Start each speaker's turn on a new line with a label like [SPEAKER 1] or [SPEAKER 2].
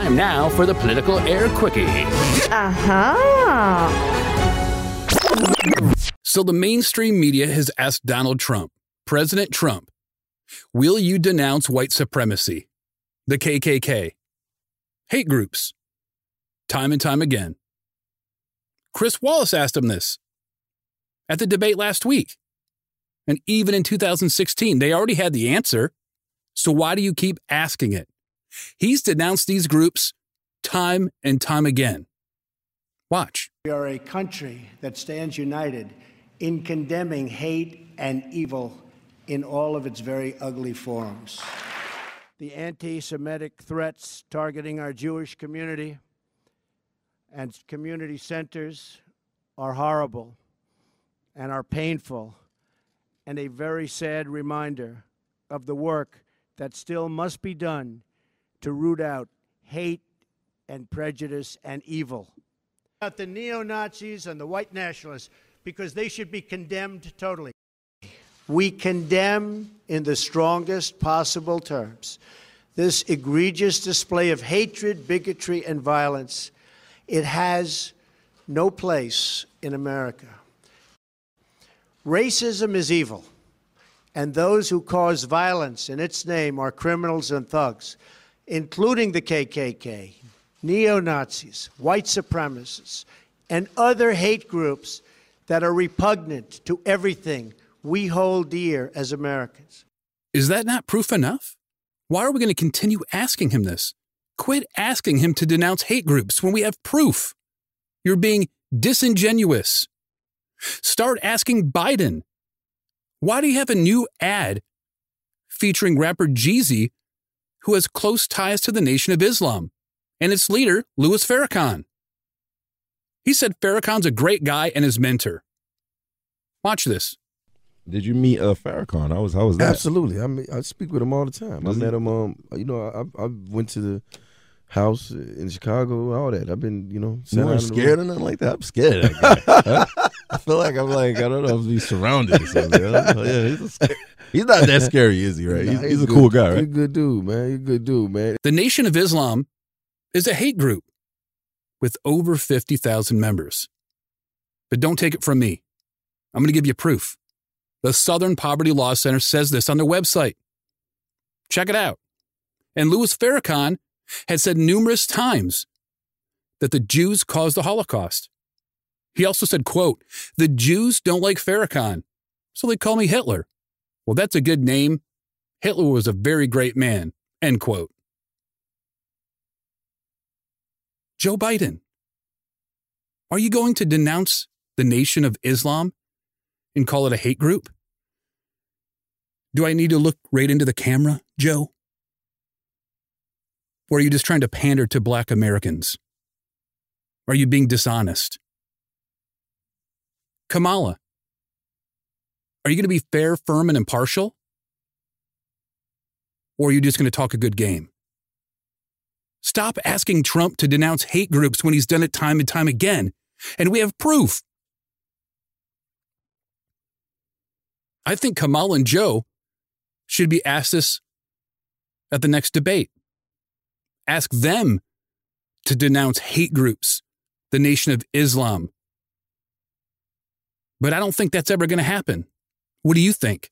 [SPEAKER 1] Time now for the Political Error quickie.
[SPEAKER 2] Uh huh.
[SPEAKER 1] So the mainstream media has asked Donald Trump, President Trump, will you denounce white supremacy, the KKK, hate groups, time and time again? Chris Wallace asked him this at the debate last week. And even in 2016, they already had the answer. So why do you keep asking it? He's denounced these groups time and time again. Watch.
[SPEAKER 3] We are a country that stands united in condemning hate and evil in all of its very ugly forms. The anti Semitic threats targeting our Jewish community and community centers are horrible and are painful and a very sad reminder of the work that still must be done to root out hate and prejudice and evil. About the neo Nazis and the white nationalists, because they should be condemned totally. We condemn in the strongest possible terms this egregious display of hatred, bigotry, and violence. It has no place in America. Racism is evil, and those who cause violence in its name are criminals and thugs, including the KKK, neo Nazis, white supremacists, and other hate groups that are repugnant to everything we hold dear as Americans.
[SPEAKER 1] Is that not proof enough? Why are we going to continue asking him this? Quit asking him to denounce hate groups when we have proof. You're being disingenuous. Start asking Biden. Why do you have a new ad featuring rapper Jeezy, who has close ties to the Nation of Islam, and its leader, Louis Farrakhan? He said Farrakhan's a great guy and his mentor. Watch this.
[SPEAKER 4] Did you meet uh, Farrakhan? How was how was that?
[SPEAKER 5] Absolutely. I mean, I speak with him all the time.
[SPEAKER 4] Does
[SPEAKER 5] I
[SPEAKER 4] he?
[SPEAKER 5] met him. Um, you know, I I went to the house in Chicago. All that. I've been, you know,
[SPEAKER 4] You weren't scared
[SPEAKER 5] road.
[SPEAKER 4] or nothing like that. I'm scared of that guy. I feel like I'm like I don't know if he's surrounded or something. I don't know. Yeah, he's, a sca- he's not that scary, is he? Right?
[SPEAKER 5] Nah,
[SPEAKER 4] He's, he's a
[SPEAKER 5] good-
[SPEAKER 4] cool guy, right?
[SPEAKER 5] He's a good dude, man. He's a good dude, man.
[SPEAKER 1] The Nation of Islam is a hate group with over 50,000 members. But don't take it from me. I'm going to give you proof. The Southern Poverty Law Center says this on their website. Check it out. And Louis Farrakhan had said numerous times that the Jews caused the Holocaust. He also said, quote, the Jews don't like Farrakhan, so they call me Hitler. Well, that's a good name. Hitler was a very great man, end quote. Joe Biden, are you going to denounce the Nation of Islam and call it a hate group? Do I need to look right into the camera, Joe? Or are you just trying to pander to black Americans? Are you being dishonest? Kamala, are you going to be fair, firm, and impartial? Or are you just going to talk a good game? Stop asking Trump to denounce hate groups when he's done it time and time again. And we have proof. I think Kamal and Joe should be asked this at the next debate. Ask them to denounce hate groups, the Nation of Islam. But I don't think that's ever going to happen. What do you think?